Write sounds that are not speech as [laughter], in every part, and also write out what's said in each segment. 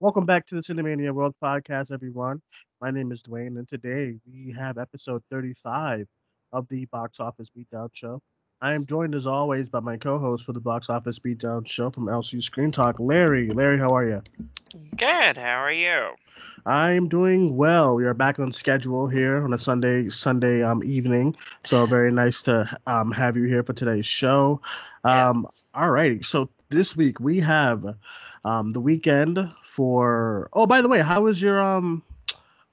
Welcome back to the Cinemania World Podcast, everyone. My name is Duane, and today we have episode 35 of the Box Office Beatdown Show. I am joined, as always, by my co-host for the Box Office Beatdown Show from LC Screen Talk, Larry. Larry, how are you? Good. How are you? I'm doing well. We are back on schedule here on a Sunday Sunday um, evening, so very nice to um, have you here for today's show. Um, Yes. All righty. So this week we have um, the weekend for. Oh, by the way, how is your um?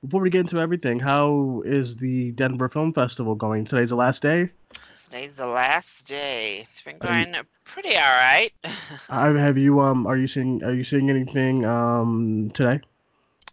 Before we get into everything, how is the Denver Film Festival going? Today's the last day. Today's the last day. It's been Are you- going pretty all right. [laughs] Have you um? Are you seeing Are you seeing anything um today?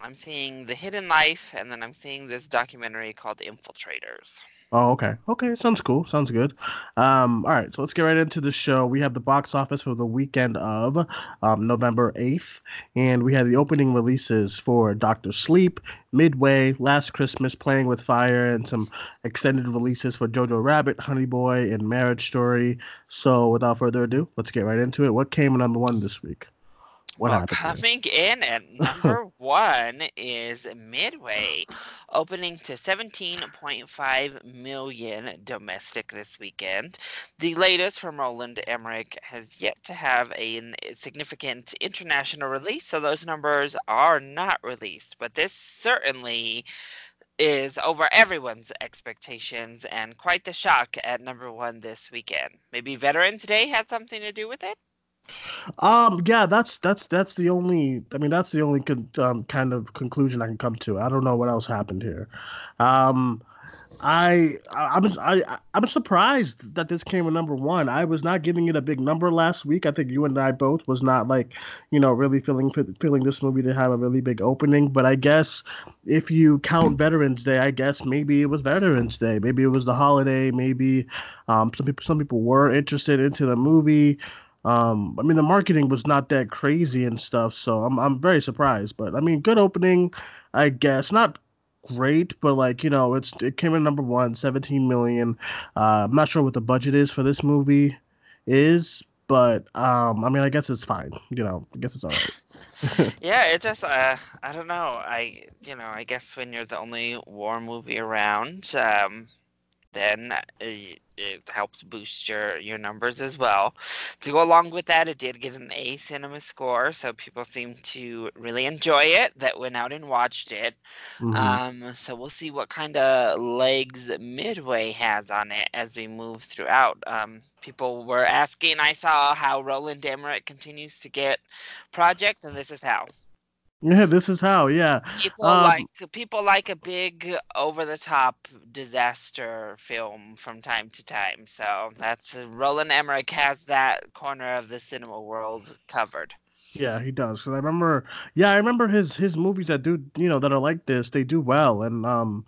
I'm seeing The Hidden Life, and then I'm seeing this documentary called Infiltrators. Oh, okay. Okay, sounds cool. Sounds good. Um, all right, so let's get right into the show. We have the box office for the weekend of um, November 8th, and we have the opening releases for Doctor Sleep, Midway, Last Christmas, Playing with Fire, and some extended releases for Jojo Rabbit, Honey Boy, and Marriage Story. So, without further ado, let's get right into it. What came number one this week? What uh, well, here? coming in at number [laughs] one is Midway, opening to 17.5 million domestic this weekend. The latest from Roland Emmerich has yet to have a significant international release, so those numbers are not released. But this certainly is over everyone's expectations and quite the shock at number one this weekend. Maybe Veterans Day had something to do with it? Um, yeah, that's that's that's the only. I mean, that's the only con- um, kind of conclusion I can come to. I don't know what else happened here. Um, I I- I'm I I'm surprised that this came in number one. I was not giving it a big number last week. I think you and I both was not like you know really feeling feeling this movie to have a really big opening. But I guess if you count Veterans Day, I guess maybe it was Veterans Day. Maybe it was the holiday. Maybe um, some people some people were interested into the movie. Um, I mean, the marketing was not that crazy and stuff, so I'm I'm very surprised. But I mean, good opening, I guess. Not great, but like you know, it's it came in number one, 17 million. Uh, I'm not sure what the budget is for this movie is, but um, I mean, I guess it's fine. You know, I guess it's all right. [laughs] Yeah, it just uh I don't know. I you know, I guess when you're the only war movie around, um then uh, it helps boost your your numbers as well. To go along with that, it did get an A cinema score, so people seem to really enjoy it that went out and watched it. Mhm. Um, so we'll see what kind of legs Midway has on it as we move throughout. Um, people were asking. I saw how Roland Emmerich continues to get projects, and this is how. Yeah, this is how. Yeah, People Um, like people like a big over the top disaster film from time to time. So that's Roland Emmerich has that corner of the cinema world covered. Yeah, he does. Cause I remember, yeah, I remember his his movies that do, you know, that are like this. They do well, and um,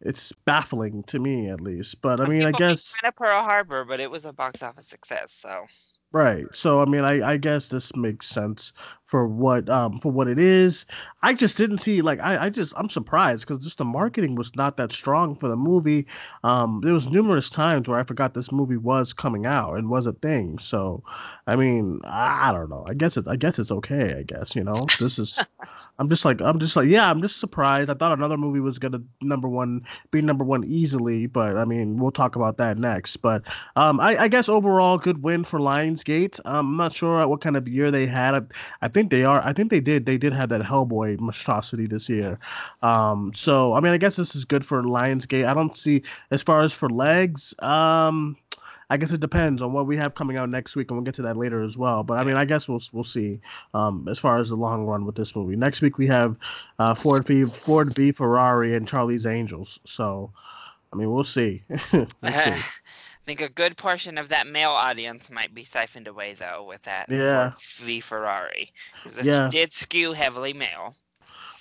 it's baffling to me at least. But I mean, I guess fun of Pearl Harbor, but it was a box office success. So right. So I mean, I I guess this makes sense for what um for what it is. I just didn't see like I I just I'm surprised because just the marketing was not that strong for the movie. Um, there was numerous times where I forgot this movie was coming out and was a thing. So, I mean, I, don't know. I guess it I guess it's okay. I guess you know this is. I'm just like I'm just like yeah I'm just surprised. I thought another movie was gonna number one be number one easily, but I mean we'll talk about that next. But um I, I guess overall good win for Lionsgate. Um, I'm not sure what kind of year they had. I, I think they are. I think they did. They did have that Hellboy monstrosity this year. Um, so I mean I guess this is good for Lionsgate. I don't see as far as for legs. Um. I guess it depends on what we have coming out next week, and we'll get to that later as well. But I mean, I guess we'll we'll see um, as far as the long run with this movie. Next week we have uh, Ford v Ford v Ferrari and Charlie's Angels. So, I mean, we'll see. [laughs] we'll see. [laughs] think a good portion of that male audience might be siphoned away though with that Yeah. V Ferrari because Yeah. did skew heavily male,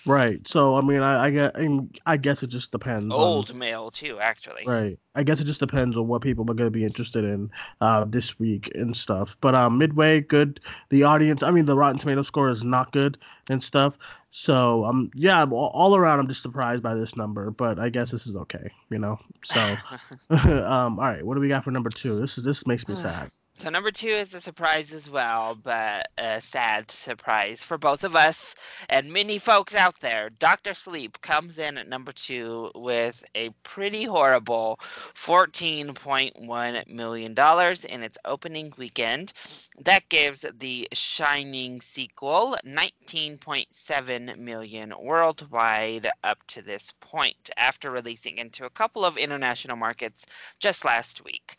Right. So, I mean, I I, get, I, mean, I guess it just depends. on- old male too actually. Right. I guess it just depends on what people are going to be interested in uh, this week and stuff. But um, Midway, good. The audience, I mean, the Rotten Tomato score is not good and stuff. So um, yeah, all, all around, I'm just surprised by this number. But I guess this is okay, you know. So [laughs] [laughs] um, all right, what do we got for number two? This is this makes me sad. So number two is a surprise as well, but a sad surprise for both of us and many folks out there. Doctor Sleep comes in at number two with a pretty horrible $14.1 million in its opening weekend. That gives the Shining sequel 19.7 million worldwide up to this point, after releasing into a couple of international markets just last week.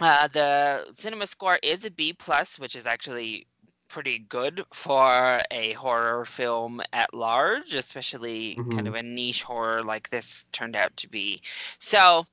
Uh, the cinema score is a B plus, which is actually pretty good for a horror film at large, especially mm-hmm. kind of a niche horror like this turned out to be. So,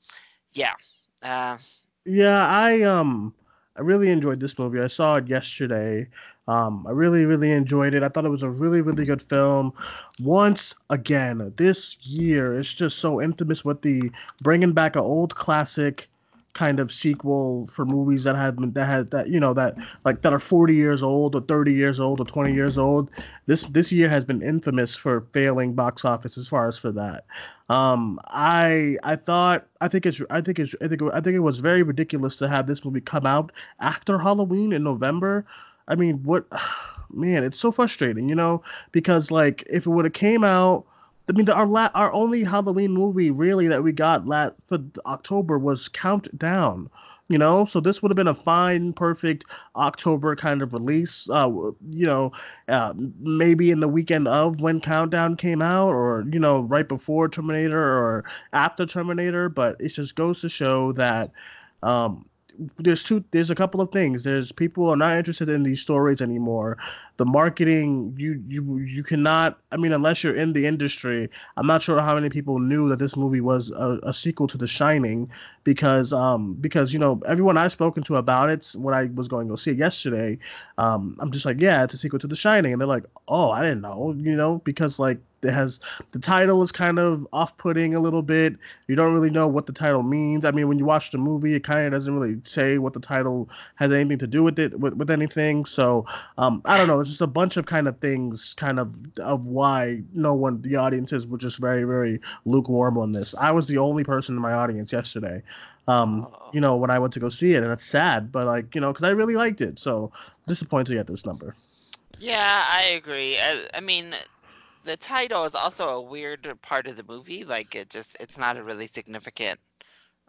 yeah. Uh, yeah, I um I really enjoyed this movie. I saw it yesterday. Um, I really, really enjoyed it. I thought it was a really, really good film. Once again, this year it's just so infamous with the bringing back an old classic kind of sequel for movies that have been that has that you know that like that are 40 years old or 30 years old or 20 years old. This this year has been infamous for failing box office as far as for that. Um i i thought i think it's i think it's i think i think it was very ridiculous to have this movie come out after halloween in november. I mean what [sighs] man it's so frustrating you know because like if it would have came out I mean, our la- our only Halloween movie really that we got la- for October was Countdown. You know, so this would have been a fine, perfect October kind of release. Uh, you know, uh, maybe in the weekend of when Countdown came out, or you know, right before Terminator or after Terminator. But it just goes to show that um, there's two there's a couple of things. There's people are not interested in these stories anymore. The marketing you you you cannot i mean unless you're in the industry i'm not sure how many people knew that this movie was a, a sequel to the shining because um because you know everyone i've spoken to about it when i was going to go see it yesterday um i'm just like yeah it's a sequel to the shining. And they're like oh i didn't know you know because like it has the title is kind of off-putting a little bit. You don't really know what the title means. I mean, when you watch the movie, it kind of doesn't really say what the title has anything to do with it with, with anything. So um, I don't know it's just a bunch of kind of things, kind of of why no one, the audiences were just very, very lukewarm on this. I was the only person in my audience yesterday. Um, you know, when I went to go see it, and it's sad, but like you know, because I really liked it. So disappointed at this number. Yeah, I agree. I, I mean, the title is also a weird part of the movie. Like it just, it's not a really significant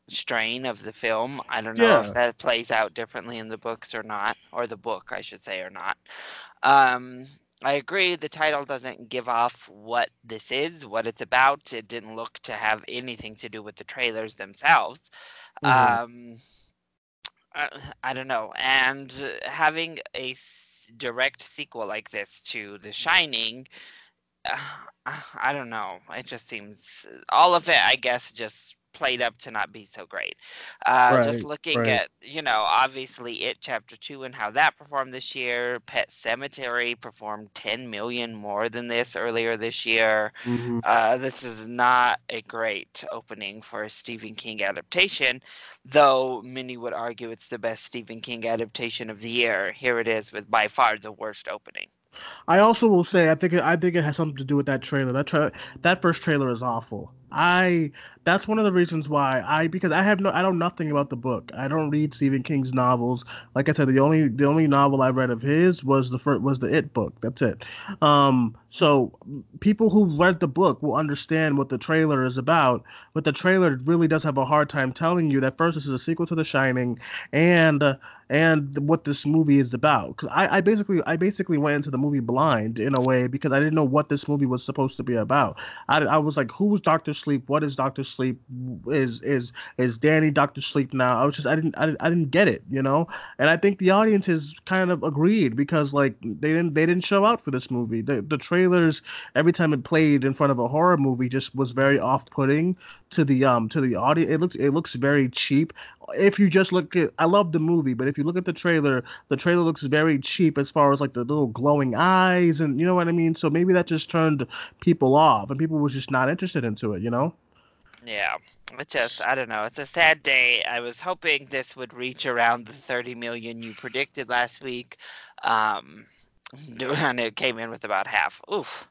strain of the film. I don't know yeah. if that plays out differently in the books or not, or the book, I should say, or not. Um, I agree. The title doesn't give off what this is, what it's about. It didn't look to have anything to do with the trailers themselves. Mm-hmm. Um, I, I, don't know. And having a direct sequel like this to The Shining, uh, I don't know. It just seems all of it, I guess, just played up to not be so great. Uh, right, just looking right. at, you know, obviously it chapter two and how that performed this year. Pet Sematary performed 10 million more than this earlier this year. Mm-hmm. Uh, this is not a great opening for a Stephen King adaptation, though many would argue it's the best Stephen King adaptation of the year. Here it is with by far the worst opening. I also will say I think I think it has something to do with that trailer. That tra- that first trailer is awful. I that's one of the reasons why I because I have no I know nothing about the book. I don't read Stephen King's novels. Like I said, the only the only novel I've read of his was the first was the It book. That's it. Um, so people who read the book will understand what the trailer is about. But the trailer really does have a hard time telling you that first this is a sequel to The Shining, and uh, and what this movie is about. Because I, I basically I basically went into the movie blind in a way because I didn't know what this movie was supposed to be about. I, I was like, who's Doctor Sleep? What is Doctor Sleep? Is is is Danny Doctor Sleep now? I was just I didn't I, I didn't get it, you know. And I think the audience has kind of agreed because like they didn't they didn't show out for this movie. The the trailers every time it played in front of a horror movie just was very off putting to the um to the audience. It looks it looks very cheap. If you just look at, I love the movie, but if you look at the trailer, the trailer looks very cheap as far as like the little glowing eyes and you know what I mean. So maybe that just turned people off, and people was just not interested into it. You know. Yeah, it just I don't know. It's a sad day. I was hoping this would reach around the 30 million you predicted last week, um, [laughs] and it came in with about half. Oof.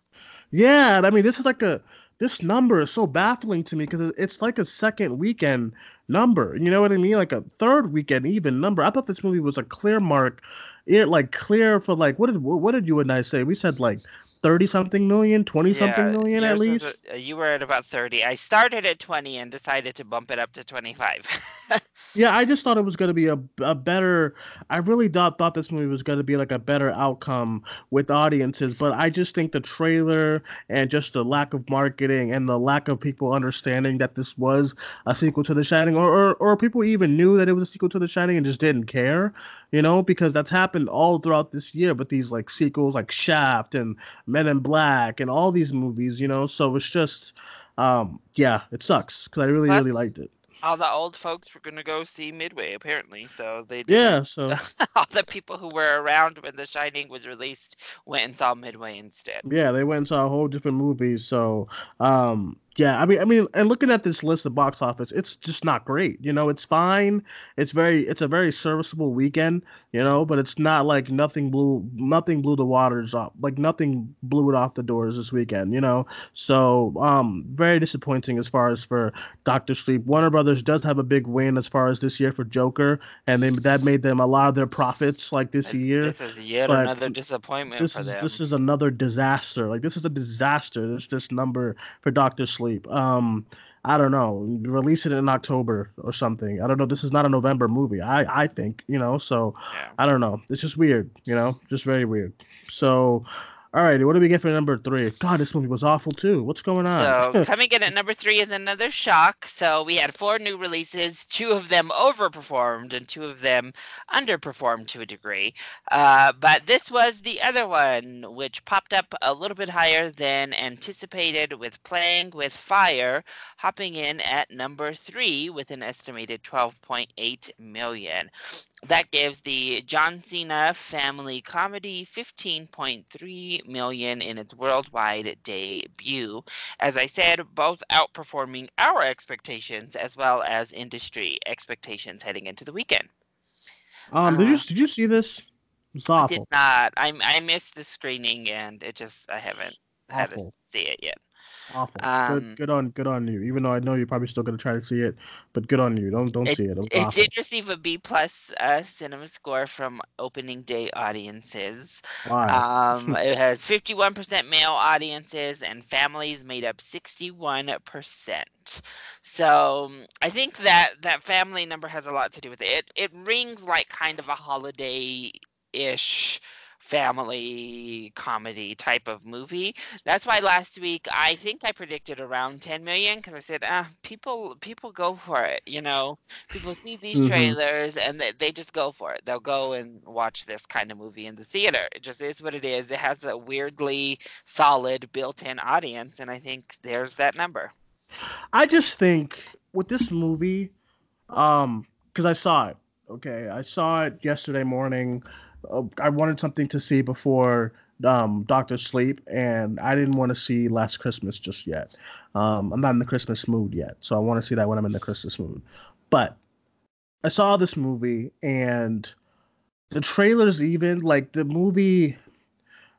Yeah, I mean this is like a this number is so baffling to me because it's like a second weekend number. You know what I mean? Like a third weekend even number. I thought this movie was a clear mark. It like clear for like what did what did you and I say? We said like 30 something million, 20 yeah, something million at least. You were at about 30. I started at 20 and decided to bump it up to 25. [laughs] yeah, I just thought it was going to be a, a better I really thought thought this movie was going to be like a better outcome with audiences, but I just think the trailer and just the lack of marketing and the lack of people understanding that this was a sequel to The Shining or or, or people even knew that it was a sequel to The Shining and just didn't care you know, because that's happened all throughout this year. But these like sequels, like Shaft and Men in Black, and all these movies, you know, so it's just, um, yeah, it sucks because I really, Plus, really liked it all the old folks were going to go see Midway apparently. So they yeah. [laughs] So all the people who were around when The Shining was released went and saw Midway instead. Yeah, they went and saw a whole different movie. So um, yeah, I mean, I mean, and looking at this list of box office, it's just not great. You know, it's fine. It's very, it's a very serviceable weekend. You know, but it's not like nothing blew, nothing blew the waters off. Like nothing blew it off the doors this weekend. You know, so um, very disappointing as far as for Doctor Sleep. Warner Brothers does have a big win as far as this year for Joker, and they that made them a lot of their profits like this year. This is yet but another disappointment this for is, them. This is another disaster. Like this is a disaster. This this number for Doctor Sleep sleep. Um, I don't know. Release it in October or something. I don't know. This is not a November movie. I I think you know. So yeah. I don't know. It's just weird. You know, just very weird. So all right, what do we get for number three? God, this movie was awful too. What's going on? So [laughs] coming in at number three is another shock. So we had four new releases. Two of them overperformed, and two of them underperformed to a degree. Uh, but this was the other one, which popped up a little bit higher than anticipated, with Playing with Fire hopping in at number three with an estimated 12.8 million. That gives the John Cena family comedy 15.3 million in its worldwide debut. As I said, both outperforming our expectations as well as industry expectations heading into the weekend. Um, did you uh, did you see this? It's awful. I did not. I I missed the screening and it just I haven't awful. had to see it yet. Awful. Um, good, good on, good on you. Even though I know you're probably still gonna try to see it, but good on you. Don't, don't it, see it. It, did receive a B plus uh, cinema score from opening day audiences. Um, [laughs] it has 51% male audiences, and families made up 61%. So I think that that family number has a lot to do with it. It, it rings like kind of a holiday ish family comedy type of movie. That's why last week I think I predicted around 10 million because I said, ah, people people go for it. You know, people see these mm-hmm. trailers and they, they just go for it. They'll go and watch this kind of movie in the theater. It just is what it is. It has a weirdly solid built-in audience, and I think there's that number. I just think with this movie, um, because I saw it. Okay, I saw it yesterday morning uh, I wanted something to see before um, Doctor Sleep, and I didn't want to see Last Christmas just yet. Um, I'm not in the Christmas mood yet, so I want to see that when I'm in the Christmas mood. But I saw this movie, and the trailers, even like the movie,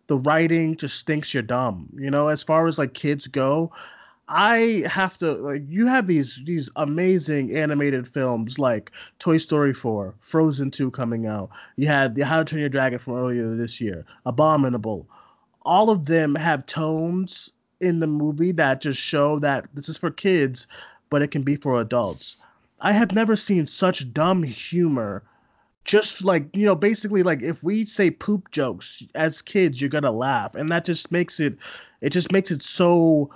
the writing just thinks you're dumb. You know, as far as like kids go, I have to like you have these these amazing animated films like Toy Story 4, Frozen 2 coming out. You had the How to Train Your Dragon from earlier this year, Abominable. All of them have tones in the movie that just show that this is for kids, but it can be for adults. I have never seen such dumb humor. Just like, you know, basically like if we say poop jokes as kids, you're to laugh and that just makes it it just makes it so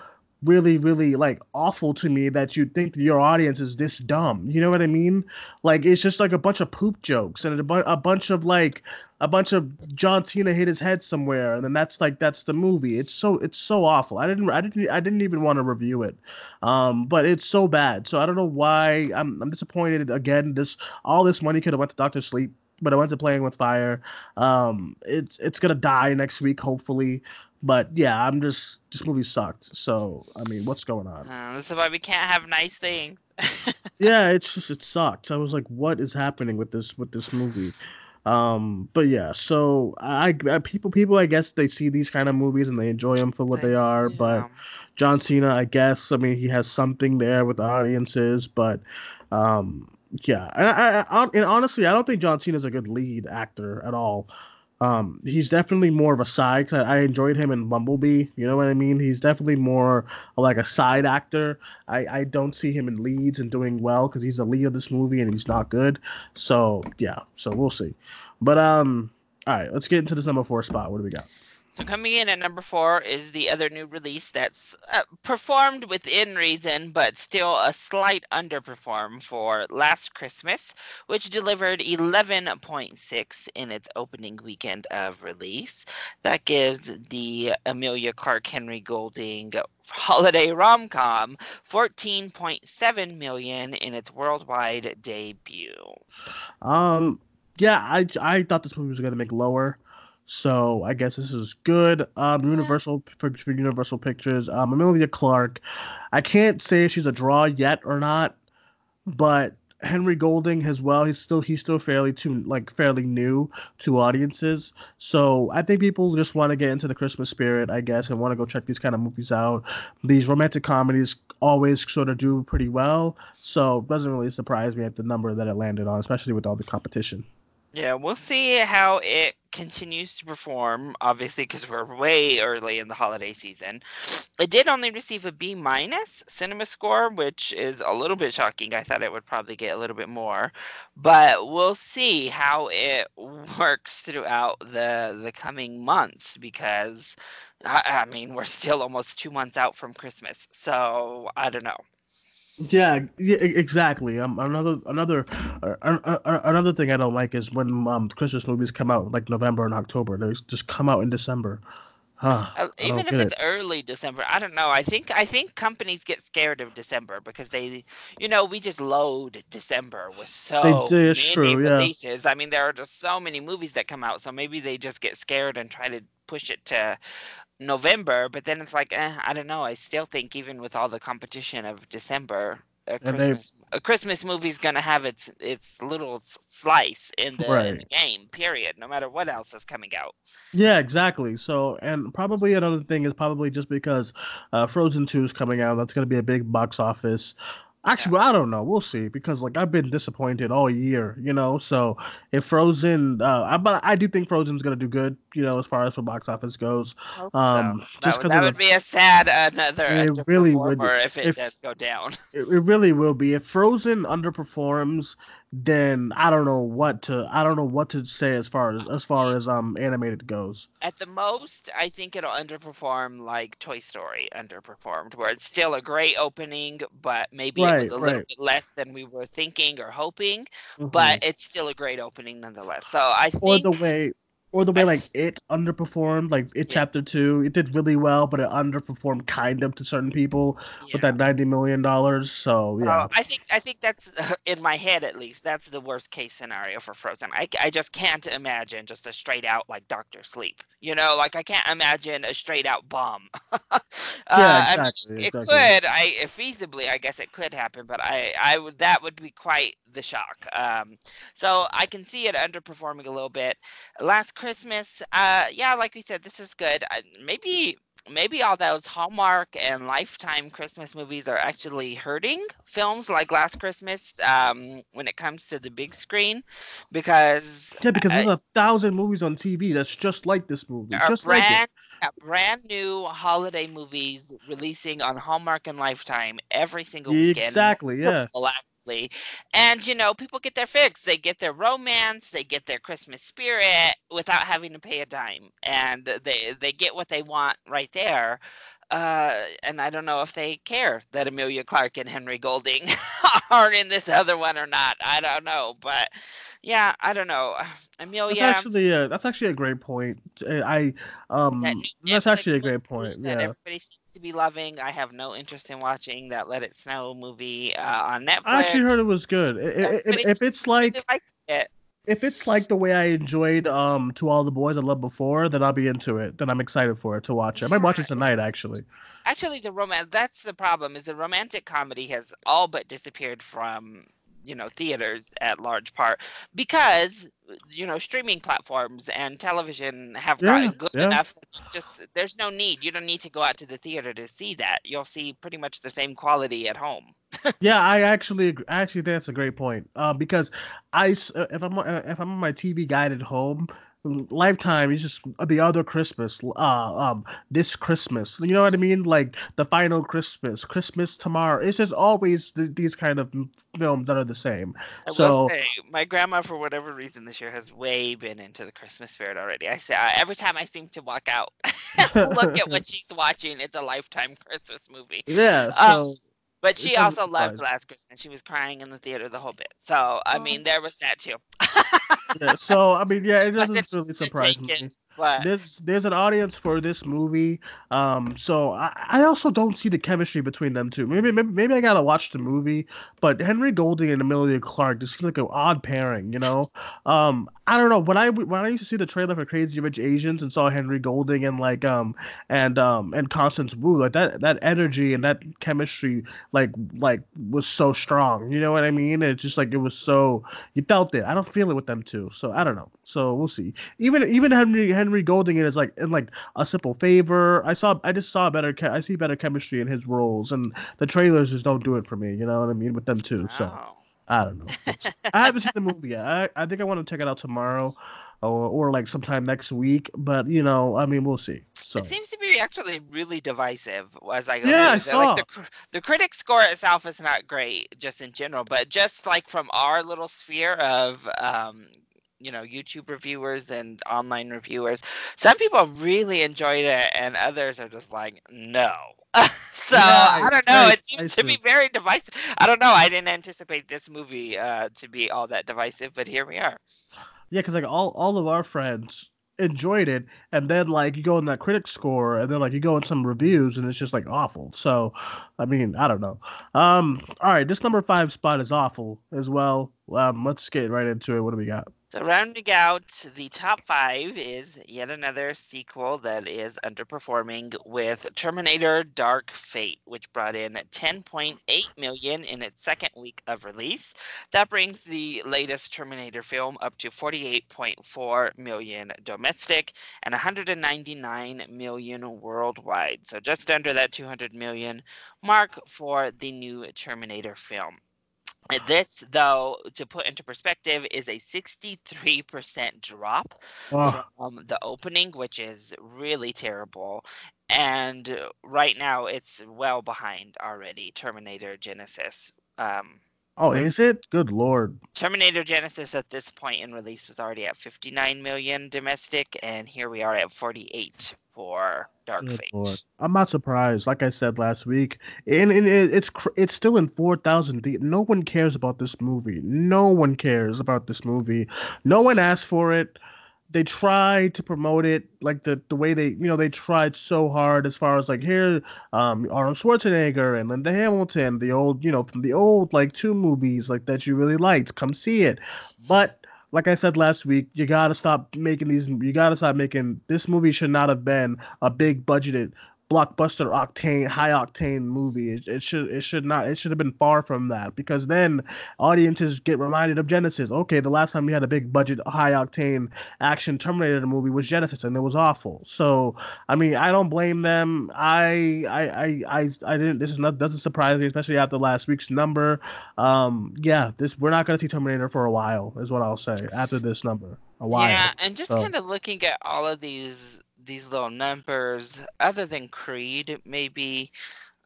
really really like awful to me that you think your audience is this dumb you know what i mean? Like it's just like a bunch of poop jokes and a, bu- a bunch of like a bunch of john cena hit his head somewhere and then that's like that's the movie. It's so it's so awful. I didn't i didn't i didn't even want to review it. Um but it's so bad. So i don't know why i'm, I'm disappointed again. This all this money could have went to dr sleep but I went to playing with fire. Um, it's it's gonna die next week, hopefully. But yeah, I'm just this movie sucked. So I mean, what's going on? Uh, this is why we can't have nice things. [laughs] yeah, it's just it sucked. I was like, what is happening with this with this movie? Um, but yeah, so I, I people people I guess they see these kind of movies and they enjoy them for what they are. Yeah. But John Cena, I guess, I mean, he has something there with the audiences, but Um, yeah, and, I, I, and honestly, I don't think John Cena is a good lead actor at all. Um, he's definitely more of a side. I enjoyed him in Bumblebee. You know what I mean? He's definitely more like a side actor. I, I don't see him in leads and doing well because he's the lead of this movie and he's not good. So yeah, so we'll see. But um, all right, let's get into this number four spot. What do we got? So coming in at number four is the other new release that's uh, performed within reason, but still a slight underperform for Last Christmas, which delivered 11.6 in its opening weekend of release. That gives the Emilia Clarke Henry Golding holiday rom-com 14.7 million in its worldwide debut. Um yeah, I I thought this movie was going to make lower. So I guess this is good. Um, Universal for, for Universal Pictures. Um, Emilia Clarke. I can't say if she's a draw yet or not, but Henry Golding as well. He's still he's still fairly too like fairly new to audiences. So I think people just want to get into the Christmas spirit, I guess, and want to go check these kind of movies out. These romantic comedies always sort of do pretty well. So it doesn't really surprise me at the number that it landed on, especially with all the competition. Yeah, we'll see how it continues to perform, obviously, because we're way early in the holiday season. It did only receive a B minus cinema score, which is a little bit shocking. I thought it would probably get a little bit more, but we'll see how it [laughs] works throughout the the coming months because I, I mean we're still almost two months out from Christmas, so I don't know. Yeah, yeah, exactly. Um, another another uh, uh, another thing I don't like is when um Christmas movies come out like November and October. They just come out in December. Huh, uh, even if it's it. early December, I don't know. I think I think companies get scared of December because they, you know, we just load December with so many true, releases. Yeah. I mean, there are just so many movies that come out, so maybe they just get scared and try to push it to November, but then it's like, eh, I don't know. I still think even with all the competition of December, a Christmas a Christmas movie's gonna have its its little slice in the, right. in the, game. Period. No matter what else is coming out. Yeah, exactly. So, and probably another thing is probably just because uh, Frozen Two is coming out. That's gonna be a big box office. Actually, yeah. well, I don't know. We'll see because like I've been disappointed all year, you know. So if Frozen, uh, I, but I do think Frozen's gonna do good, you know, as far as the box office goes. Um, so. just because that, would, be a sad another it really would if it if, does go down. [laughs] It, it really will be if Frozen underperforms then I don't know what to I don't know what to say as far as as far as um animated goes. At the most, I think it'll underperform like Toy Story underperformed, where it's still a great opening, but maybe right, it was a right. little bit less than we were thinking or hoping, mm-hmm. but it's still a great opening nonetheless. So I think or the way or the way like it underperformed like it yeah. chapter two it did really well but it underperformed kind of to certain people yeah. with that 90 million dollars so yeah uh, i think i think that's [laughs] in my head at least that's the worst case scenario for frozen I, I just can't imagine just a straight out like doctor sleep you know like i can't imagine a straight out bomb [laughs] uh, yeah exactly, I mean, it exactly. could i feasibly i guess it could happen but i i would that would be quite the shock um so i can see it underperforming a little bit last Christmas, uh, yeah, like we said, this is good. maybe maybe all those Hallmark and Lifetime Christmas movies are actually hurting films like Last Christmas um, when it comes to the big screen, because yeah, because there's a thousand movies on TV that's just like this movie, just brand, like it. Brand new holiday movies releasing on Hallmark and Lifetime every single weekend. Exactly, yeah. And, you know, people get their fix. They get their romance, they get their Christmas spirit without having to pay a dime. And they, they get what they want right there. Uh, and I don't know if they care that Emilia Clarke and Henry Golding [laughs] are in this other one or not. I don't know, but yeah, I don't know. [sighs] Emilia, That's actually a, that's actually a great point. I um that that's actually a great point. Yeah. Everybody to be loving. I have no interest in watching that Let It Snow movie uh, on Netflix. I actually heard it was good. If, if, if it's like it. if it's like the way I enjoyed um To All the Boys I Loved Before, then I'll be into it. Then I'm excited for it to watch it. I might watch it tonight actually. Actually, the romance that's the problem is the romantic comedy has all but disappeared from you know theaters at large part because you know streaming platforms and television have yeah, gotten good yeah. enough just there's no need you don't need to go out to the theater to see that you'll see pretty much the same quality at home [laughs] yeah, I actually actually that's a great point. Uh, because I uh, if I'm uh, if I'm on my TV guide at home, Lifetime is just the other Christmas, uh, um, this Christmas. You know what I mean? Like the final Christmas, Christmas tomorrow. It's just always th- these kind of films that are the same. I so say, my grandma, for whatever reason, this year has way been into the Christmas spirit already. I say uh, every time I seem to walk out, [laughs] look at what [laughs] she's watching. It's a Lifetime Christmas movie. Yeah. So. Um, but she also loved Last Christmas. She was crying in the theater the whole bit. So I oh, mean, there was that too. [laughs] yeah. So I mean, yeah, it [laughs] doesn't really surprise me. What? There's there's an audience for this movie. Um, so I, I also don't see the chemistry between them two. Maybe, maybe maybe I gotta watch the movie. But Henry Golding and Emilia Clarke just seem like an odd pairing, you know. Um, I don't know when I when I used to see the trailer for Crazy Rich Asians and saw Henry Golding and like um and um and Constance Wu like that that energy and that chemistry like like was so strong. You know what I mean? It's just like it was so you felt it. I don't feel it with them too. So I don't know. So we'll see. Even even Henry Henry Golding is like in like a simple favor. I saw I just saw better I see better chemistry in his roles and the trailers just don't do it for me. You know what I mean with them too. Wow. So. I don't know. I haven't seen the movie yet. I, I think I want to check it out tomorrow or, or like sometime next week. But you know, I mean, we'll see. So it seems to be actually really divisive. As I yeah, I saw. Like the the critic score itself is not great, just in general, but just like from our little sphere of um, you know YouTube reviewers and online reviewers, some people really enjoyed it, and others are just like, no. [laughs] so yeah, I don't know. I, it seems to be very divisive. I don't know. I didn't anticipate this movie uh, to be all that divisive, but here we are. Yeah, because like all all of our friends enjoyed it, and then like you go in that critic score, and then like you go in some reviews, and it's just like awful. So, I mean, I don't know. Um, all right, this number five spot is awful as well. Um, let's get right into it. What do we got? So, rounding out the top five is yet another sequel that is underperforming with Terminator Dark Fate, which brought in 10.8 million in its second week of release. That brings the latest Terminator film up to 48.4 million domestic and 199 million worldwide. So, just under that 200 million mark for the new Terminator film. This, though, to put into perspective, is a 63% drop oh. from the opening, which is really terrible. And right now, it's well behind already Terminator Genisys. Um, oh, is it? Good lord. Terminator Genisys at this point in release was already at 59 million domestic, and here we are at 48 for Dark Good Fate. Lord. I'm not surprised. Like I said last week, and, and it's it's still in four thousand. No one cares about this movie. No one cares about this movie. No one asked for it. They tried to promote it like the the way they you know they tried so hard as far as like here um Arnold Schwarzenegger and Linda Hamilton the old you know from the old like two movies like that you really liked come see it but like I said last week, you gotta stop making these. You gotta stop making. This movie should not have been a big budgeted blockbuster octane high octane movie. It, it, should it should not it should have been far from that because then audiences get reminded of Genisys. Okay the last time we had a big budget high octane action terminator movie was Genisys and it was awful. So i mean i don't blame them. I i i i, I didn't this is not doesn't surprise me especially after last week's number. Um yeah this we're not going to see terminator for a while is what i'll say after this number a while. Yeah and just so. kind of looking at all of these these little numbers, other than Creed, maybe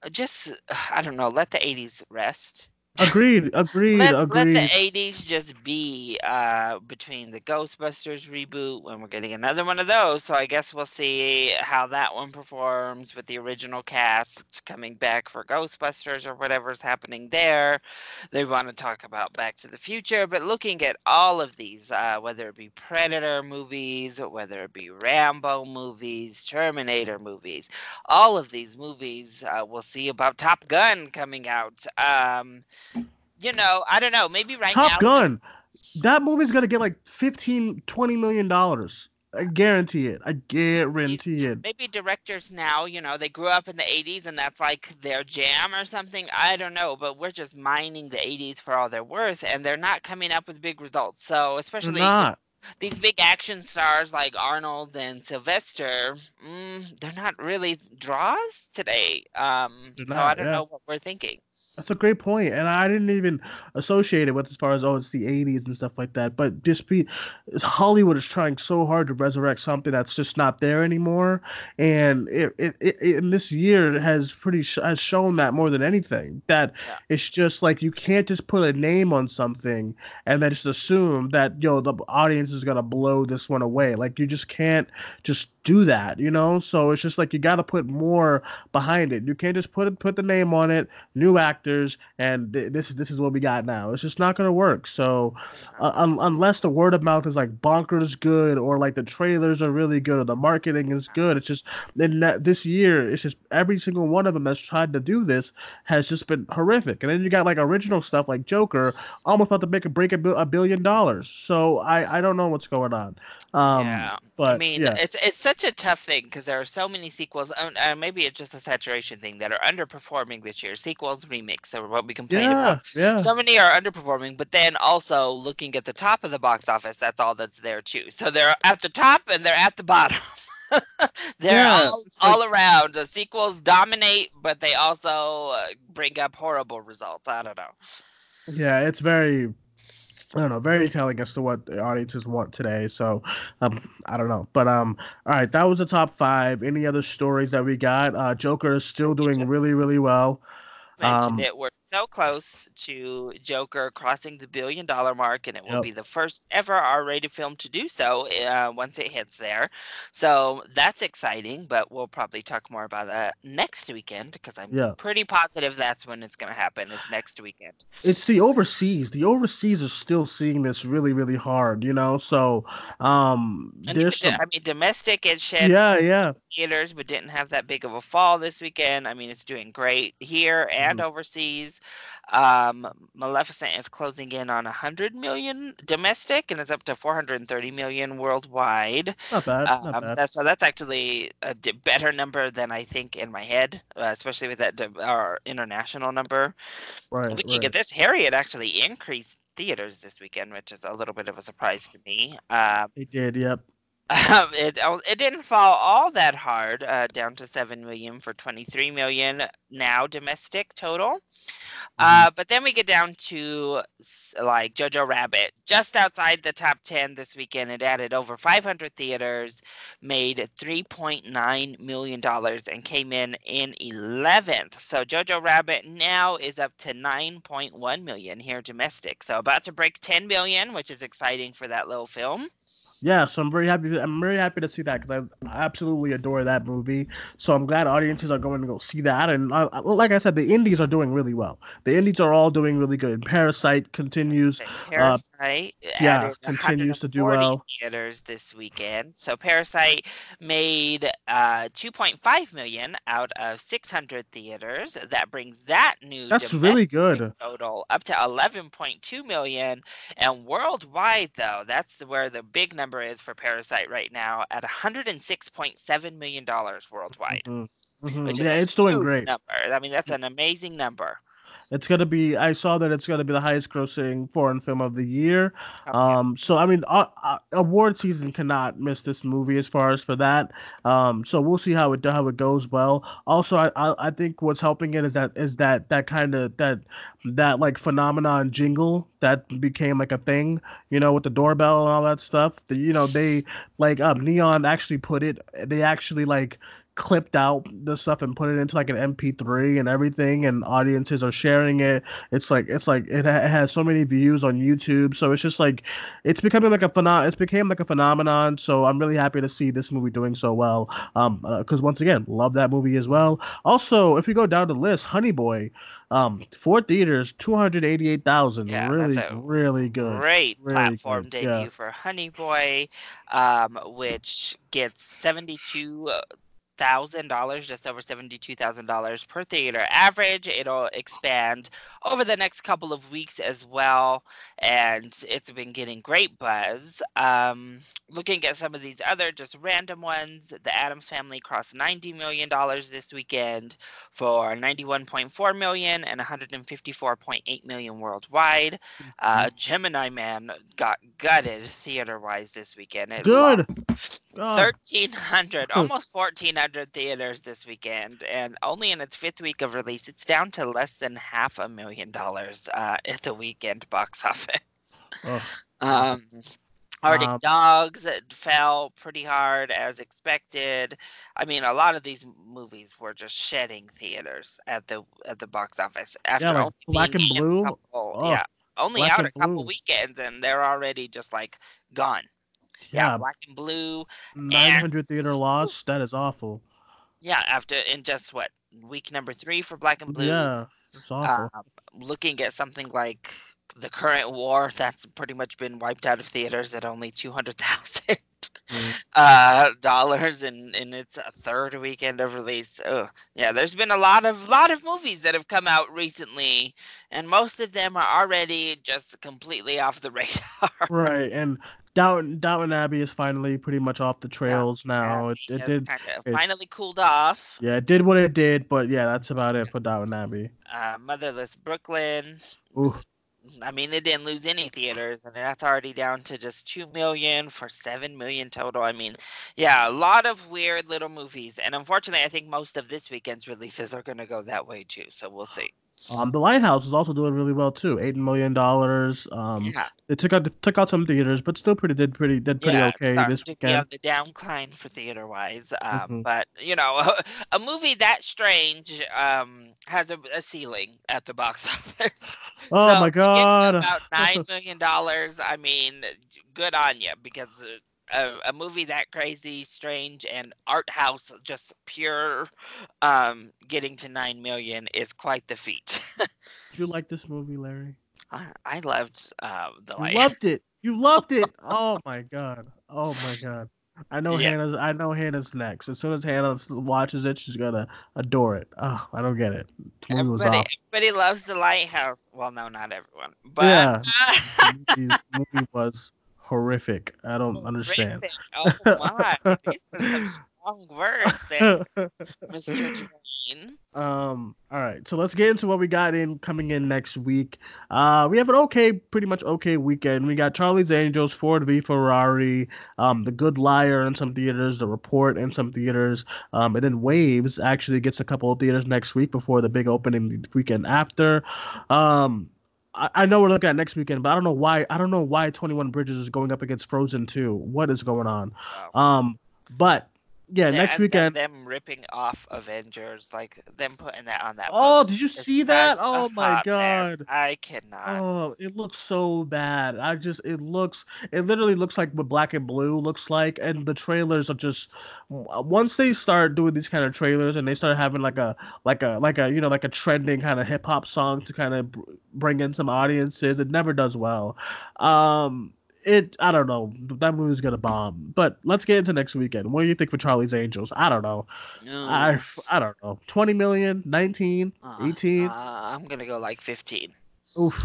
uh, just [sighs] I don't know, let the 80s rest. Agreed. [laughs] Agreed. let, agreed. Let the 80s just be uh, between the Ghostbusters reboot when we're getting another one of those. So I guess we'll see how that one performs with the original cast coming back for Ghostbusters or whatever's happening there. They want to talk about Back to the Future, but looking at all of these, uh, whether it be Predator movies, whether it be Rambo movies, Terminator movies, all of these movies, uh, we'll see about Top Gun coming out. Um, you know, I don't know. Maybe right Top now. Top Gun. That movie's gonna get like 15, 20 million dollars. I guarantee it. I guarantee it. Maybe directors now, you know, they grew up in the 80s and that's like their jam or something. I don't know, but we're just mining the 80s for all they're worth and they're not coming up with big results. So, especially these big action stars like Arnold and Sylvester, mm, they're not really draws today. Um, so I don't yeah. know what we're thinking. That's a great point, and I didn't even associate it with as far as oh, it's the '80s and stuff like that. But just be, Hollywood is trying so hard to resurrect something that's just not there anymore, and it, it, it in this year has pretty sh- has shown that more than anything that yeah. it's just like you can't just put a name on something and then just assume that yo the audience is gonna blow this one away. Like you just can't just do that, you know. So it's just like you got to put more behind it. You can't just put put the name on it, new actors, and th- this is this is what we got now. It's just not gonna work. So uh, un- unless the word of mouth is like bonkers good, or like the trailers are really good, or the marketing is good, it's just then this year it's just every single one of them that's tried to do this has just been horrific. And then you got like original stuff like Joker, almost about to make a break a, a billion dollars. So I I don't know what's going on. Um, yeah, but I mean yeah. it's it's such a tough thing because there are so many sequels. Uh, maybe it's just a saturation thing that are underperforming this year. Sequels, remakes, are what we complain yeah, about. Yeah. So many are underperforming, but then also looking at the top of the box office, that's all that's there too. So they're at the top and they're at the bottom. [laughs] they're yeah, all, all like, around. The sequels dominate, but they also uh, bring up horrible results. I don't know. Yeah, it's very I don't know, very telling as to what the audiences want today. So, um, I don't know, but um, all right, that was the top five. Any other stories that we got? Uh, Joker is still doing really, really well. Mentioned um, it. So close to Joker crossing the billion dollar mark, and it will yep. be the first ever R rated film to do so uh, once it hits there. So that's exciting, but we'll probably talk more about that next weekend because I'm yeah. pretty positive that's when it's going to happen, is next weekend. It's the overseas. The overseas are still seeing this really, really hard, you know? So, um, there's some... I mean, domestic it shed yeah, yeah. theaters, but didn't have that big of a fall this weekend. I mean, it's doing great here and mm-hmm. overseas. Um, Maleficent is closing in on 100 million domestic and is up to 430 million worldwide. Not bad. Um, not bad. That's, so that's actually a d- better number than I think in my head, uh, especially with that our international number. Right. Looking right. at this, Harriet actually increased theaters this weekend, which is a little bit of a surprise to me. Um, it did. Yep. Um, it oh, it didn't fall all that hard, uh, down to seven million for twenty three million now domestic total. Mm-hmm. Uh, but then we get down to like Jojo Rabbit, just outside the top 10 this weekend. It added over 500 theaters, made $3.9 million, and came in in 11th. So Jojo Rabbit now is up to 9.1 million here domestic. So about to break 10 million, which is exciting for that little film yeah, so I'm very happy. I'm very happy to see that because I absolutely adore that movie. So I'm glad audiences are going to go see that. And I, like I said, the indies are doing really well. The indies are all doing really good. Parasite continues. Parasite, uh, yeah, continues to do well. Theaters this weekend. So Parasite made uh, 2.5 million out of 600 theaters. That brings that new. That's really good. Total up to 11.2 million, and worldwide though, that's where the big number number is for Parasite right now at 106.7 million dollars worldwide. Mm-hmm. Mm-hmm. Yeah, it's doing great. Number. I mean, that's an amazing number. It's gonna be. I saw that it's gonna be the highest grossing foreign film of the year. Um, so I mean, uh, uh, award season cannot miss this movie as far as for that. Um, so we'll see how it how it goes. Well, also I, I, I think what's helping it is that is that that kind of that that like phenomenon jingle that became like a thing. You know, with the doorbell and all that stuff. The, you know, they like um Neon actually put it. They actually like clipped out the stuff and put it into like an MP3 and everything, and audiences are sharing it. It's like it's like it, ha- it has so many views on YouTube, so it's just like it's becoming like a phenom. It's became like a phenomenon. So I'm really happy to see this movie doing so well. Um, because uh, once again, love that movie as well. Also, if we go down the list, Honey Boy. Um, four theaters, two hundred eighty-eight thousand. Yeah, really, really good. Great really platform good. debut yeah. for Honey Boy, um, which gets seventy-two thousand dollars, just over seventy-two thousand dollars per theater average. It'll expand over the next couple of weeks as well, and it's been getting great buzz. Um, looking at some of these other just random ones, the Addams Family crossed ninety million dollars this weekend for ninety-one point four million and one hundred and fifty-four point eight million worldwide. Uh, mm-hmm. Gemini Man got gutted theater-wise this weekend. It Good. Lost, Oh, 1,300, almost 1,400 theaters this weekend, and only in its fifth week of release, it's down to less than half a million dollars uh, at the weekend box [laughs] office. oh. Um, Arctic Um, Dogs fell pretty hard as expected. I mean, a lot of these movies were just shedding theaters at the at the box office after like only Black and Blue? couple- Oh, yeah, only Black out a couple Blue. weekends, and they're already just like gone. Yeah, Black and Blue. 900 theater loss. That is awful. Yeah, after in just what week number three for Black and Blue. Yeah, it's awful. um, looking at something like the current war that's pretty much been wiped out of theaters at only 200,000 Mm. [laughs] uh, dollars in, in its uh, third weekend of release. Ugh. Yeah, there's been a lot of lot of movies that have come out recently, and most of them are already just completely off the [laughs] radar. right, and Downton Downton Abbey is finally pretty much off the trails now. It, it did, kinda it- finally cooled off. yeah, it did what it did, but yeah, that's about it for Downton Abbey. Uh, Motherless Brooklyn. Ooh, I mean, it didn't lose any theaters, and that's already down to just two million for seven million total. I mean, yeah, a lot of weird little movies, and unfortunately, I think most of this weekend's releases are going to go that way too. So we'll see. Um, The Lighthouse is also doing really well too. Eight million dollars. Um, yeah, it took out took out some theaters, but still pretty did pretty did pretty yeah, okay this to be on weekend. the downcline for theater wise. Um, Mhm. But you know, [laughs] a movie that strange um, has a, a ceiling at the box [laughs] office. Oh So my god! about [laughs] nine million dollars. I mean, good on you because uh, a, a movie that crazy, strange, and art house, just pure, um, getting to nine million is quite the feat. [laughs] Did you like this movie, Larry? I, I loved uh, the You light. loved it. You loved it. [laughs] Oh my god. Oh my god. I know Yeah. Hannah's. I know Hannah's next. As soon as Hannah watches it, she's gonna adore it. Oh, I don't get it. The movie was Everybody, everybody loves the lighthouse. Well, no, not everyone, but Yeah. [laughs] The movie was horrific. I don't understand. Oh my! These are some strong there, Mr. Duane. Um, all right, so let's get into what we got in coming in next week. Uh, we have an okay, pretty much okay weekend. We got Charlie's Angels, Ford v Ferrari, um, The Good Liar in some theaters, The Report in some theaters, um, and then Waves actually gets a couple of theaters next week before the big opening weekend after. Um, I, I know we're looking at next weekend, but I don't know why. I don't know why Twenty One Bridges is going up against Frozen Two. What is going on? Wow. Um, but yeah, next and weekend. them ripping off Avengers, like them putting that on that. Oh, did you see that? Oh my hot mess. god. I cannot. Oh, it looks so bad. I just it looks it literally looks like what black and blue looks like and the trailers are just once they start doing these kind of trailers and they start having like a like a like a you know like a trending kind of hip hop song to kind of bring in some audiences, it never does well. Um it I don't know. That movie's gonna bomb. But let's get into next weekend. What do you think for Charlie's Angels? I don't know. I I don't know. 20 million, 19, Uh, 18. uh, I'm gonna go like 15. Oof.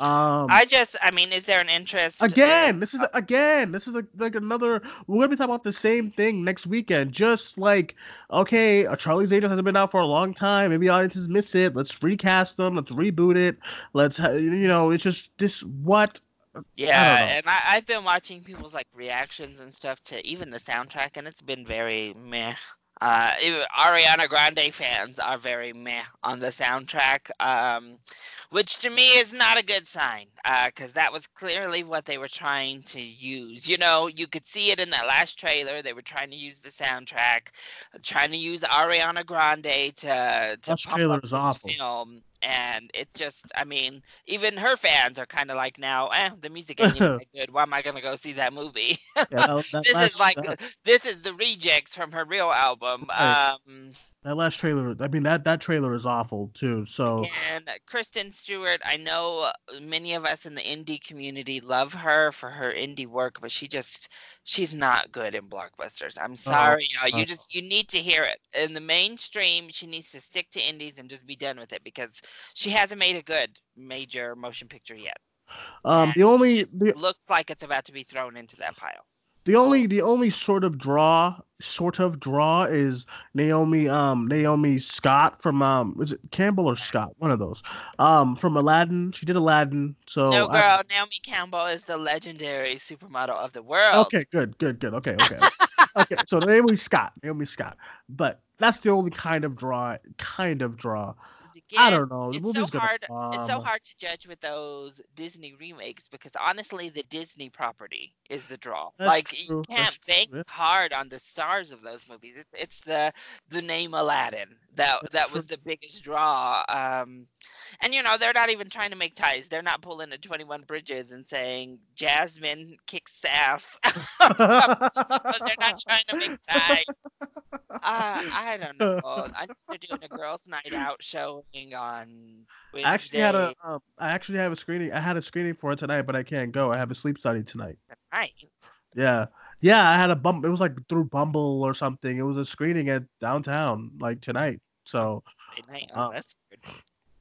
Um I just, I mean, is there an interest? Again, in- this is again, this is like like another. We're gonna be talking about the same thing next weekend. Just like, okay, uh, Charlie's Angels hasn't been out for a long time. Maybe audiences miss it. Let's recast them. Let's reboot it. Let's, you know, it's just this. What? Yeah, know. and I, I've been watching people's like reactions and stuff to even the soundtrack, and it's been very meh. Uh, even Ariana Grande fans are very meh on the soundtrack, um, which to me is not a good sign, because that was clearly what they were trying to use. You know, you could see it in that last trailer. They were trying to use the soundtrack, trying to use Ariana Grande to to Last pump trailer up is awful. film. And it just, I mean, even her fans are kind of like now, eh, the music ain't even [laughs] that good. Why am I gonna go see that movie? Yeah, that [laughs] this last, is like that, this is the rejects from her real album. Right. Um, that last trailer. I mean, that that trailer is awful too. So and Kristen Stewart, I know many of us in the indie community love her for her indie work, but she just she's not good in blockbusters. I'm sorry, y'all. You uh. just you need to hear it in the mainstream. She needs to stick to indies and just be done with it because she hasn't made a good major motion picture yet. um, and the only the looks like it's about to be thrown into that pile. The only the only sort of draw sort of draw is Naomi um Naomi Scott from um is it Campbell or Scott? One of those. Um from Aladdin. She did Aladdin so no, Oh, I- girl, Naomi Campbell is the legendary supermodel of the world. okay good good good. Okay okay. Okay, so Naomi Scott, Naomi Scott, but that's the only kind of draw, kind of draw Again, I don't know. The it's so hard. It's so hard to judge with those Disney remakes because honestly, the Disney property is the draw. That's like true, you can't true, bank yeah. hard on the stars of those movies. It's, it's the the name Aladdin that that was [laughs] the biggest draw. Um, and you know they're not even trying to make ties. They're not pulling a Twenty One Bridges and saying Jasmine kicks ass. [laughs] they're not trying to make ties. Uh, I don't know. I think they're doing a girls' night out showing on Wednesday. I actually had a, um, I actually have a screening. I had a screening for it tonight, but I can't go. I have a sleep study tonight. night. Yeah, yeah. I had a bump. It was like through Bumble or something. It was a screening at downtown, like tonight. So night. Oh, Uh, that's good.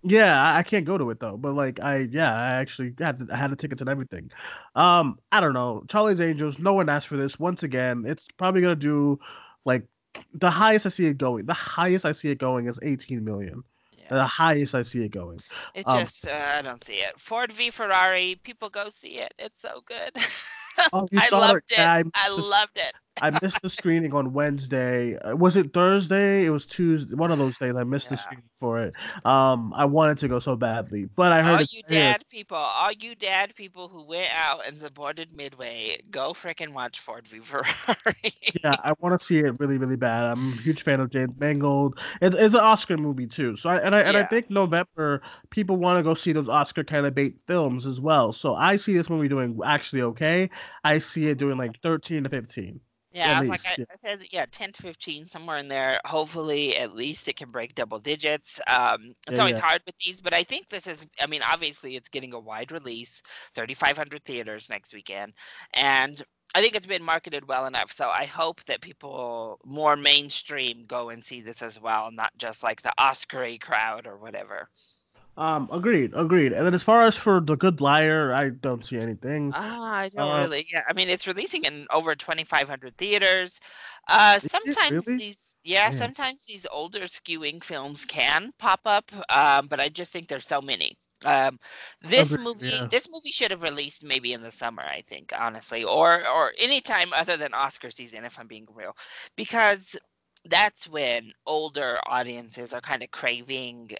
yeah, I, I can't go to it though. But like, I yeah, I actually had to, I had the tickets and everything. Um, I don't know. Charlie's Angels. No one asked for this. Once again, it's probably gonna do like the highest I see it going. The highest I see it going is 18 million. Yeah. The highest I see it going. It um, just, uh, I don't see it. Ford v Ferrari, people go see it. It's so good. [laughs] Oh, I loved it? it. I loved it. I missed the screening on Wednesday. Uh, Was it Thursday? It was Tuesday. One of those days. I missed the screening for it. Um, I wanted to go so badly, but I heard All you dad people, all you dad people who went out and supported Midway, go frickin' watch Ford v Ferrari. Yeah, I want to see it really, really bad. I'm a huge fan of James Mangold. It's, it's an Oscar movie too. So I and I and I think November people want to go see those Oscar kind of bait films as well. So I see this movie doing actually okay. I see it doing like 13 to 15. Yeah, At I was least, like, I. I said, yeah, 10 to 15, somewhere in there. Hopefully, at least it can break double digits. Um, it's Yeah, always yeah. hard with these, but I think this is, I mean, obviously, it's getting a wide release, 3,500 theaters next weekend. And I think it's been marketed well enough. So I hope that people more mainstream go and see this as well, not just like the Oscar crowd or whatever. Um, agreed, agreed. And then as far as for The Good Liar, I don't see anything. Ah, I don't Uh, really. Yeah, I mean, it's releasing in over 2,500 theaters. Uh, sometimes really? these, yeah, Man. sometimes these older skewing films can pop up, um, but I just think there's so many. Um, this Agreed, movie, yeah. this movie should have released maybe in the summer, I think, honestly, or or any time other than Oscar season, if I'm being real, because that's when older audiences are kind of craving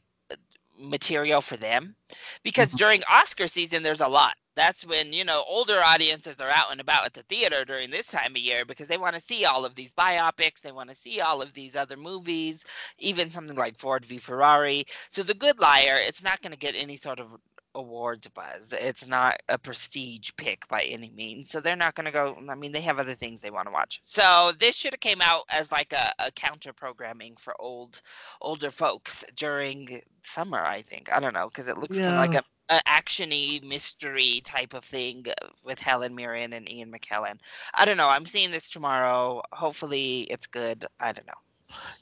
material for them because Mhm. during Oscar season there's a lot. That's when, you know, older audiences are out and about at the theater during this time of year because they want to see all of these biopics, they want to see all of these other movies, even something like Ford v Ferrari. So The Good Liar, it's not going to get any sort of awards buzz. It's not a prestige pick by any means. So they're not going to go I mean they have other things they want to watch. So this should have came out as like a, a counter programming for old older folks during summer, I think. I don't know because it looks kinda like a, a actiony mystery type of thing with Helen Mirren and Ian McKellen. I don't know. I'm seeing this tomorrow. Hopefully it's good. I don't know.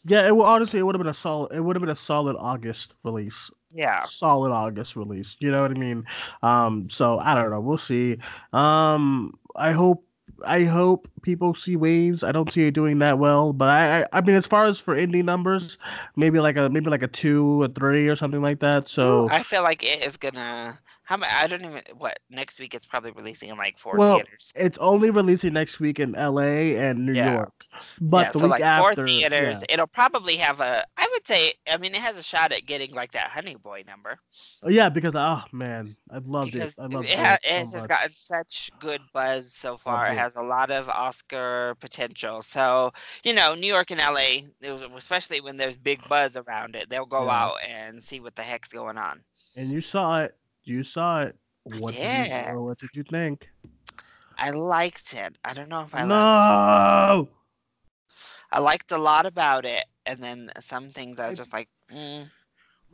Yeah, it would honestly it would have been a solid it would have been a solid August release. Yeah. Solid August release. You know what I mean? Um, so I don't know. We'll see. Um, I hope I hope people see waves. I don't see it doing that well, but I, I I mean as far as for indie numbers, maybe like a maybe like a two, a three, or something like that. So I feel like it is gonna. How many? I don't even. What next week? It's probably releasing in like four Well, theaters. it's only releasing next week in LA and New Yeah. York. But yeah, the so week like after, four theaters. yeah. It'll probably have a. I would say. I mean, it has a shot at getting like that Honey Boy number Oh, yeah, because oh man, I loved because it. I loved it, it, so it has gotten such good buzz so far. It has a lot of Oscar potential. So you know, New York and LA, was- especially when there's big buzz around it, they'll go Yeah. out and see what the heck's going on. And you saw it. You saw it. I What did did. you what did you think? I liked it. I don't know if I no. I liked a lot about it, and then some things I was just like. Mm.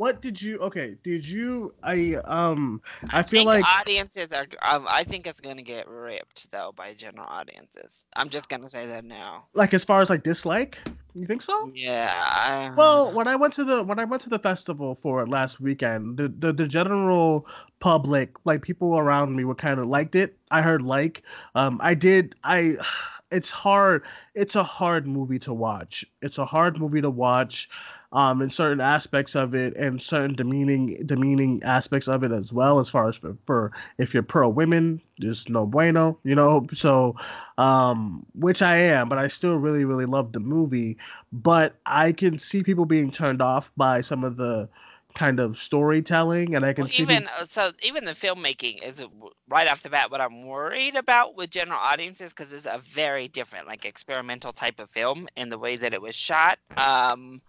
What did you okay, did you I um I, I feel like audiences are. Um, I think it's gonna get ripped though by general audiences. I'm just gonna say that now. like as far as like dislike, you think so? Yeah. I, Well, when I went to the when I went to the festival for last weekend, the the, the general public, like people around me, were kind of liked it. I heard like, um, I did I. [sighs] it's hard. It's a hard movie to watch. It's a hard movie to watch um, in certain aspects of it and certain demeaning demeaning aspects of it as well. As far as for, for if you're pro women, just no bueno, you know. So, um, which I am, but I still really really love the movie. But I can see people being turned off by some of the kind of storytelling and i can well, see even people, uh, so even the filmmaking is right off the bat what i'm worried about with general audiences because it's a very different like experimental type of film in the way that it was shot um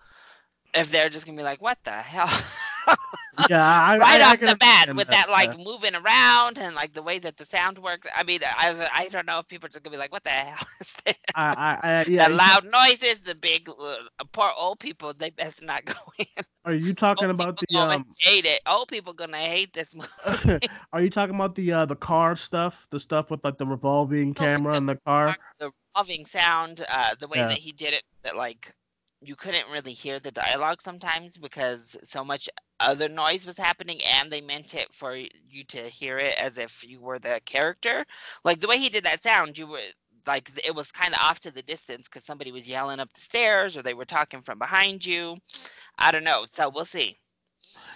if they're just gonna be like, "What the hell?" [laughs] yeah, I, right I, off I the bat with that, that like moving around and like the way that the sound works. I mean, I I don't know if people are just gonna be like, "What the hell [laughs] is this?" I, I, yeah, the loud noises, the big uh, poor old people. They best not [laughs] go in. Are you talking old about the um, um? Hate it. Old people gonna hate this movie. are you talking about the uh the car stuff? The stuff with like the revolving camera in the car. The revolving sound, uh, the way Yeah. that he did it, that like you couldn't really hear the dialogue sometimes because so much other noise was happening and they meant it for you to hear it as if you were the character. Like the way he did that sound you were like it was kind of off to the distance because somebody was yelling up the stairs or they were talking from behind you. I don't know so we'll see.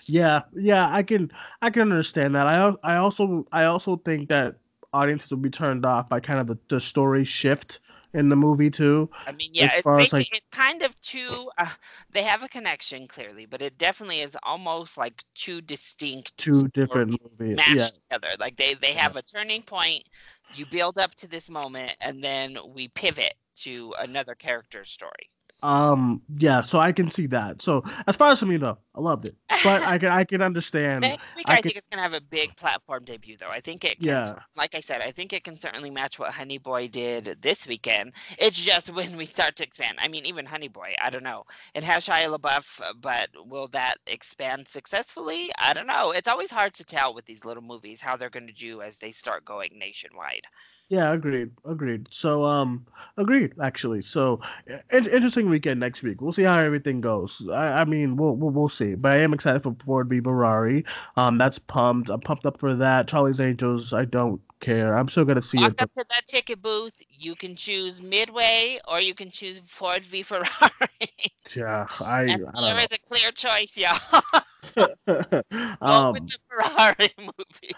Yeah, yeah, I can I can understand that. I I also I also think that audiences will be turned off by kind of the, the story shift in the movie too. I mean, yeah, As it's, far as, like- it's kind of two. Uh, they have a connection clearly, but it definitely is almost like two distinct Two different movies. mashed Yeah, together. Like they they have a turning point. You build up to this moment, and then we pivot to another character's story. Um, yeah. So I can see that. So as far as for me though, I loved it, but I can I can understand. [laughs] Next week, I I, could- think it's gonna have a big platform debut, though. I think it. Can, Yeah. Like I said, I think it can certainly match what Honey Boy did this weekend. It's just [laughs] when we start to expand. I mean, even Honey Boy, I don't know. It has Shia LaBeouf, but will that expand successfully? I don't know. It's always hard to tell with these little movies how they're going to do as they start going nationwide. Yeah, agreed, agreed. So, um, agreed actually. So, in- interesting weekend next week. We'll see how everything goes. I, I mean, we'll, we'll we'll see. But I am excited for Ford v Ferrari. Um, that's pumped. I'm pumped up for that. Charlie's Angels. I don't care. I'm still gonna see Walk it. up to that ticket booth. You can choose Midway or you can choose Ford v Ferrari. [laughs] Yeah, I, I there a clear choice, y'all. [laughs] [laughs] Go um, with the Ferrari movie.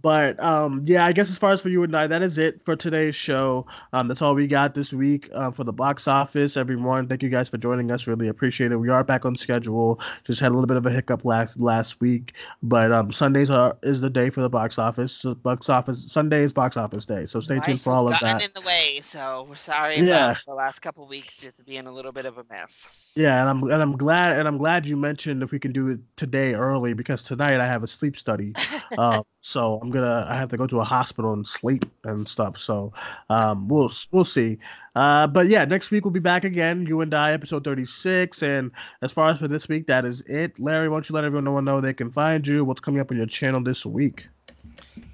But um, yeah, I guess as far as for you and I, that is it for today's show. Um, that's all we got this week um, for the box office. Everyone, thank you guys for joining us. Really appreciate it. We are back on schedule. Just had a little bit of a hiccup last last week, but um, Sundays are is the day for the box office. So box office Sunday is box office day. So stay tuned for all of that. in the way, so we're sorry Yeah. about the last couple weeks just being a little bit of a mess. Yeah, and I'm and I'm glad and I'm glad you mentioned if we can do it today early because tonight I have a sleep study. uh, [laughs] so I'm gonna I have to go to a hospital and sleep and stuff. So um, we'll we'll see. Uh, but yeah, next week we'll be back again. You and I, episode 36. And as far as for this week, that is it. Larry, why don't you let everyone know they can find you? What's coming up on your channel this week?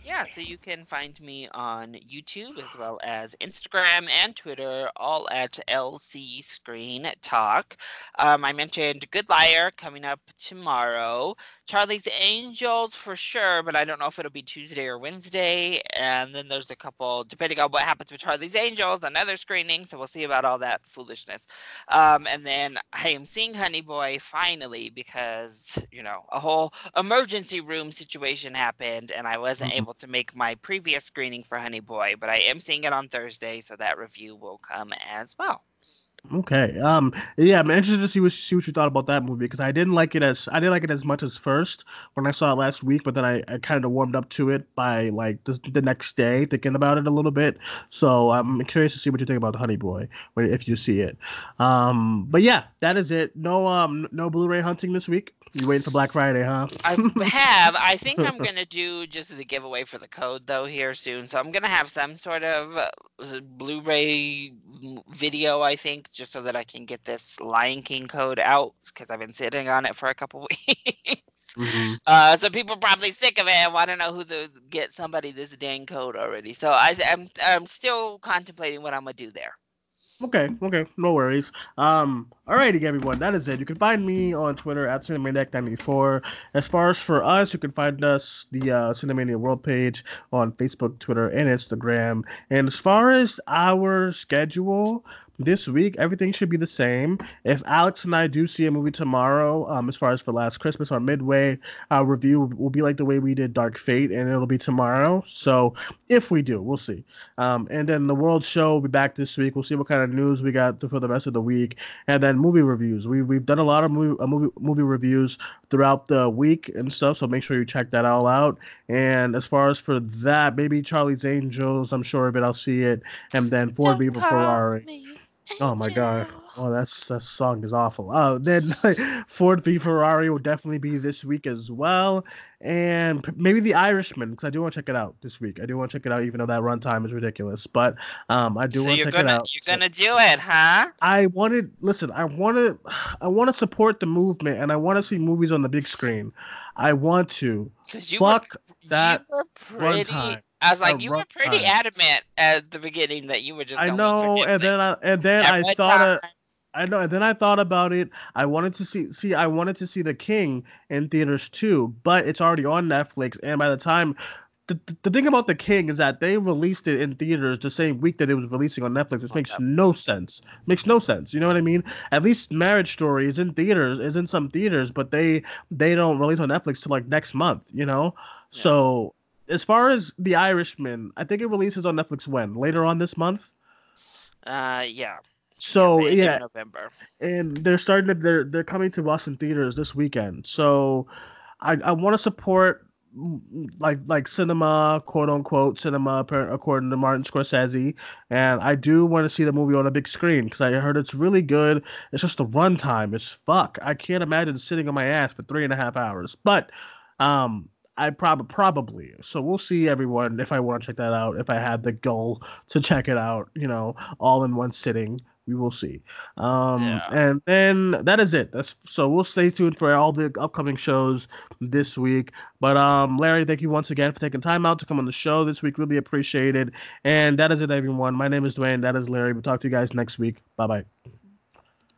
Yeah, so you can find me on YouTube as well as Instagram and Twitter, all at LC Screen Talk. Um, I mentioned Good Liar coming up tomorrow. Charlie's Angels for sure, but I don't know if it'll be Tuesday or Wednesday. And then there's a couple, depending on what happens with Charlie's Angels, another screening. So we'll see about all that foolishness. Um, and then I am seeing Honey Boy finally because, you know, a whole emergency room situation happened and I wasn't Mhm. able to make my previous screening for Honey Boy, but I am seeing it on Thursday, so that review will come as well. Okay. Um. Yeah, I'm interested to see what see what you thought about that movie because I didn't like it as I didn't like it as much as first when I saw it last week, but then I, I kind of warmed up to it by like the, the next day thinking about it a little bit. So I'm curious to see what you think about Honey Boy when if you see it. Um. But yeah, that is it. No um no Blu-ray hunting this week. You waiting for Black Friday, huh? I have. I think I'm [laughs] gonna do just the giveaway for the code though here soon. So I'm gonna have some sort of uh, Blu-ray video. I think just so that I can get this Lion King code out because I've been sitting on it for a couple [laughs] weeks. Mhm. Uh, so people probably sick of it and want to know who to get somebody this dang code already. So I, I'm I'm still contemplating what I'm gonna do there. Okay, okay, no worries. Um, alrighty, everyone, that is it. You can find me on Twitter at Cinemaniac94. As far as for us, you can find us the uh, Cinemania World page on Facebook, Twitter, and Instagram. And as far as our schedule, this week everything should be the same. If Alex and I do see a movie tomorrow, um, as far as for Last Christmas or Midway, our review will be like the way we did Dark Fate, and it'll be tomorrow. So if we do, we'll see. Um, and then the World Show will be back this week. We'll see what kind of news we got for the rest of the week, and then movie reviews. We we've done a lot of movie uh, movie movie reviews throughout the week and stuff. So make sure you check that all out. And as far as for that, maybe Charlie's Angels, I'm sure of it. I'll see it, and then Ford v Ferrari. Me. Oh my god. Oh, that's that song is awful. Oh, then [laughs] Ford v Ferrari will definitely be this week as well, and maybe The Irishman because I do want to check it out this week. I do want to check it out, even though that runtime is ridiculous. But um, I do so want to check gonna, it out. You're gonna do it, huh? I wanted. Listen, I want to. I want to support the movement, and I want to see movies on the big screen. I want to. Because you Fuck were, that runtime. I was like, you were pretty time. adamant at the beginning that you were just. I know, and then I and then I thought. Of, I know, and then I thought about it. I wanted to see see I wanted to see The King in theaters too, but it's already on Netflix. And by the time the, the thing about The King is that they released it in theaters the same week that it was releasing on Netflix. This oh, makes no sense. Makes no sense. You know what I mean? At least Marriage Story is in theaters, is in some theaters, but they they don't release on Netflix till like next month. You know, yeah. so as far as The Irishman, I think it releases on Netflix when later on this month. Uh, yeah. So yeah, yeah November, and they're starting to they're they're coming to Boston theaters this weekend. So I I want to support like like cinema, quote unquote cinema, according to Martin Scorsese, and I do want to see the movie on a big screen because I heard it's really good. It's just the runtime it's fuck. I can't imagine sitting on my ass for three and a half hours, but um I probably probably. So we'll see everyone if I want to check that out. If I had the goal to check it out, you know, all in one sitting, we will see. Um, yeah. and then that is it. That's so we'll stay tuned for all the upcoming shows this week. But um, Larry, thank you once again for taking time out to come on the show this week. Really appreciated. And that is it, everyone. My name is Duane. That is Larry. We'll talk to you guys next week. Bye bye.